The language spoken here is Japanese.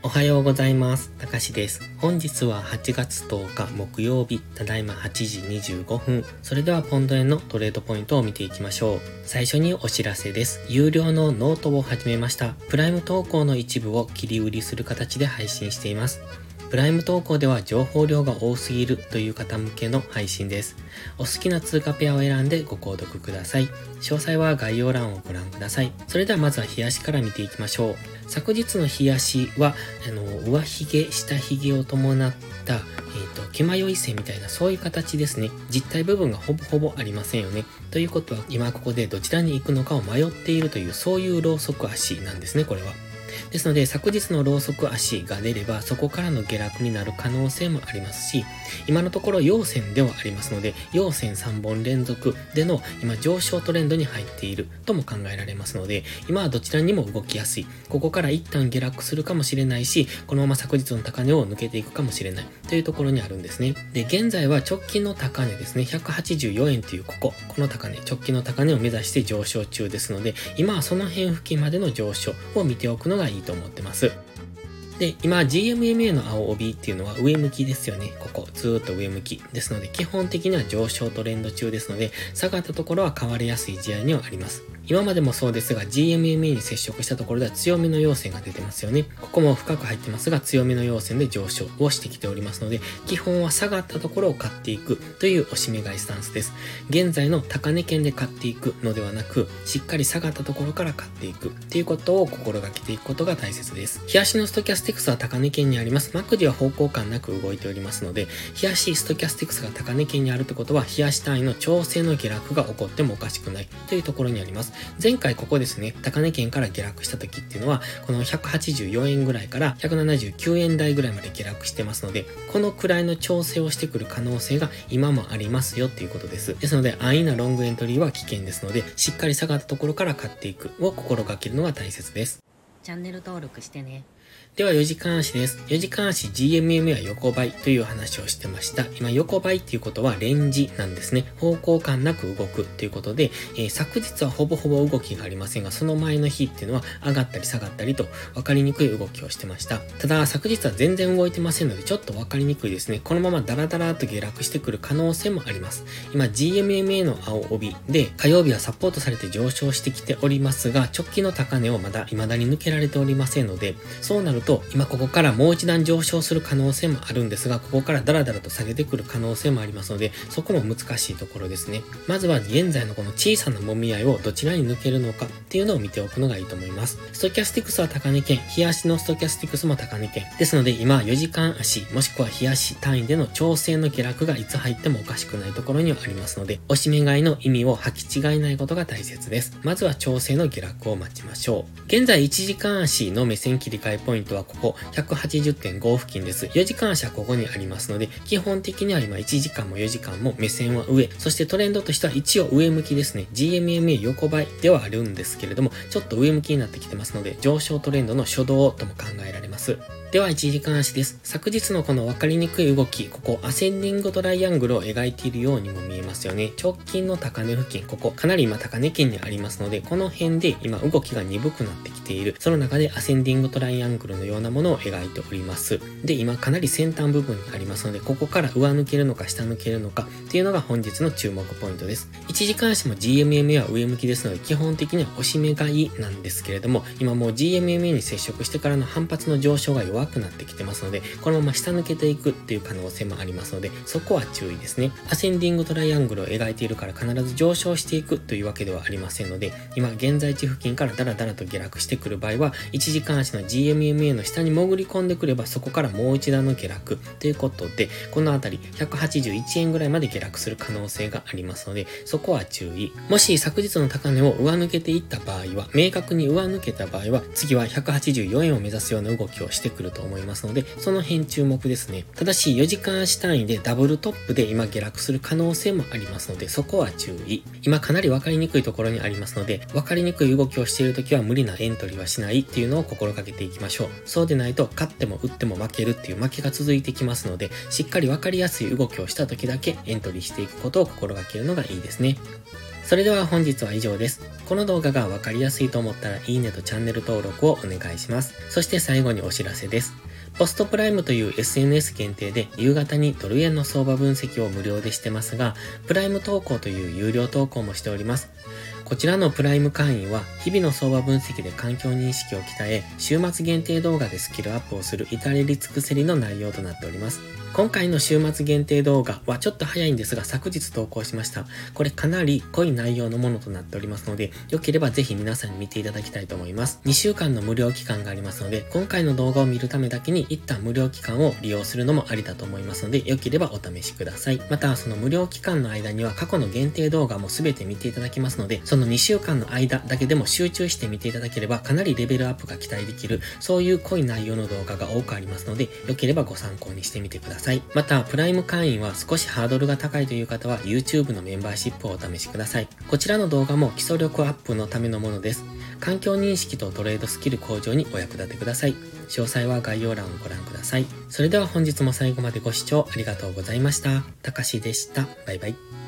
おはようございます。たかしです。本日は8月10日木曜日、ただいま8時25分。それではポンド円のトレードポイントを見ていきましょう。最初にお知らせです。有料のノートを始めました。プライム投稿の一部を切り売りする形で配信しています。プライム投稿では情報量が多すぎるという方向けの配信です。お好きな通貨ペアを選んでご購読ください。詳細は概要欄をご覧ください。それではまずは日足から見ていきましょう。昨日の冷やしは、あの、上髭、下髭を伴った、えっ、と、気迷い線みたいなそういう形ですね。実体部分がほぼほぼありませんよね。ということは、今ここでどちらに行くのかを迷っているという、そういうローソク足なんですね、これは。ですので、昨日のローソク足が出れば、そこからの下落になる可能性もありますし、今のところ陽線ではありますので、陽線3本連続での今上昇トレンドに入っているとも考えられますので、今はどちらにも動きやすい。ここから一旦下落するかもしれないし、このまま昨日の高値を抜けていくかもしれないというところにあるんですね。で、現在は直近の高値ですね、184円というここ、この高値、直近の高値を目指して上昇中ですので、今はその辺付近までの上昇を見ておくのががいいと思ってます。で、今 GMMA の青帯っていうのは上向きですよね。ここ、ずーっと上向き。ですので、基本的には上昇トレンド中ですので、下がったところは変わりやすい試合にはあります。今までもそうですが、GMMA に接触したところでは強めの陽線が出てますよね。ここも深く入ってますが、強めの陽線で上昇をしてきておりますので、基本は下がったところを買っていくというおしめ買いスタンスです。現在の高値圏で買っていくのではなく、しっかり下がったところから買っていくっていうことを心がけていくことが大切です。冷やしのストキャスティクスは高値圏にあります。マクディは方向感なく動いておりますので、冷やしストキャスティクスが高値圏にあるってことは、冷やし単位の調整の下落が起こってもおかしくないというところにあります。前回ここですね、高値圏から下落した時っていうのは、この184円ぐらいから179円台ぐらいまで下落してますので、このくらいの調整をしてくる可能性が今もありますよっていうことです。ですので、安易なロングエントリーは危険ですので、しっかり下がったところから買っていくを心がけるのが大切です。チャンネル登録してね。では4時間足です。4時間足 GMM は横ばいという話をしてました。今横ばいっていうことはレンジなんですね。方向感なく動くということで、えー昨日はほぼほぼ動きがありませんが、その前の日っていうのは上がったり下がったりと分かりにくい動きをしてました。ただ昨日は全然動いてませんのでちょっと分かりにくいですね。このままダラダラと下落してくる可能性もあります。今 GMMA の青帯で火曜日はサポートされて上昇してきておりますが、直近の高値をまだ未だに抜けられておりませんので、そうなるとと今ここからもう一段上昇する可能性もあるんですが、ここからダラダラと下げてくる可能性もありますので、そこも難しいところですね。まずは現在のこの小さな揉み合いをどちらに抜けるのかっていうのを見ておくのがいいと思います。ストキャスティクスは高値圏、冷やしのストキャスティクスも高値圏。ですので今4時間足、もしくは冷やし単位での調整の下落がいつ入ってもおかしくないところにはありますので、押し目買いの意味を履き違えないことが大切です。まずは調整の下落を待ちましょう。現在1時間足の目線切り替えポイントははここ180.5付近です。4時間足はここにありますので、基本的には今1時間も4時間も目線は上、そしてトレンドとしては一応上向きですね。GMMA 横ばいではあるんですけれども、ちょっと上向きになってきてますので、上昇トレンドの初動とも考えられます。では1時間足です。昨日のこの分かりにくい動き、ここアセンディングトライアングルを描いているようにも見えますよね。直近の高値付近、ここかなり今高値圏にありますので、この辺で今動きが鈍くなってきている。その中でアセンディングトライアングルのようなものを描いております。で、今かなり先端部分にありますので、ここから上抜けるのか下抜けるのかっていうのが本日の注目ポイントです。1時間足も GMMA は上向きですので、基本的には押し目買いなんですけれども、今もう GMMA に接触してからの反発の上昇が弱弱くなってきてますので、このまま下抜けていくっていう可能性もありますので、そこは注意ですね。アセンディングトライアングルを描いているから必ず上昇していくというわけではありませんので、今現在地付近からダラダラと下落してくる場合は、1時間足の GMMA の下に潜り込んでくれば、そこからもう一段の下落ということで、このあたり181円ぐらいまで下落する可能性がありますので、そこは注意。もし昨日の高値を上抜けていった場合は、明確に上抜けた場合は、次は184円を目指すような動きをしてくると思いますので、その辺注目ですね。ただし、4時間足単位でダブルトップで今下落する可能性もありますので、そこは注意。今かなり分かりにくいところにありますので、分かりにくい動きをしているときは無理なエントリーはしないっていうのを心がけていきましょう。そうでないと、勝っても打っても負けるっていう負けが続いてきますので、しっかり分かりやすい動きをしたときだけエントリーしていくことを心がけるのがいいですね。それでは本日は以上です。この動画がわかりやすいと思ったらいいねとチャンネル登録をお願いします。そして最後にお知らせです。ポストプライムという SNS 限定で夕方にドル円の相場分析を無料でしてますが、プライム投稿という有料投稿もしております。こちらのプライム会員は日々の相場分析で環境認識を鍛え、週末限定動画でスキルアップをする至れり尽くせりの内容となっております。今回の週末限定動画はちょっと早いんですが昨日投稿しました。これかなり濃い内容のものとなっておりますので、良ければぜひ皆さんに見ていただきたいと思います。2週間の無料期間がありますので、今回の動画を見るためだけに一旦無料期間を利用するのもありだと思いますので、良ければお試しください。また、その無料期間の間には過去の限定動画も全て見ていただきますので、その2週間の間だけでも集中して見ていただければかなりレベルアップが期待できる、そういう濃い内容の動画が多くありますので、良ければご参考にしてみてください。また、プライム会員は少しハードルが高いという方は YouTube のメンバーシップをお試しください。こちらの動画も基礎力アップのためのものです。環境認識とトレードスキル向上にお役立てください。詳細は概要欄をご覧ください。それでは本日も最後までご視聴ありがとうございました。たかしでした。バイバイ。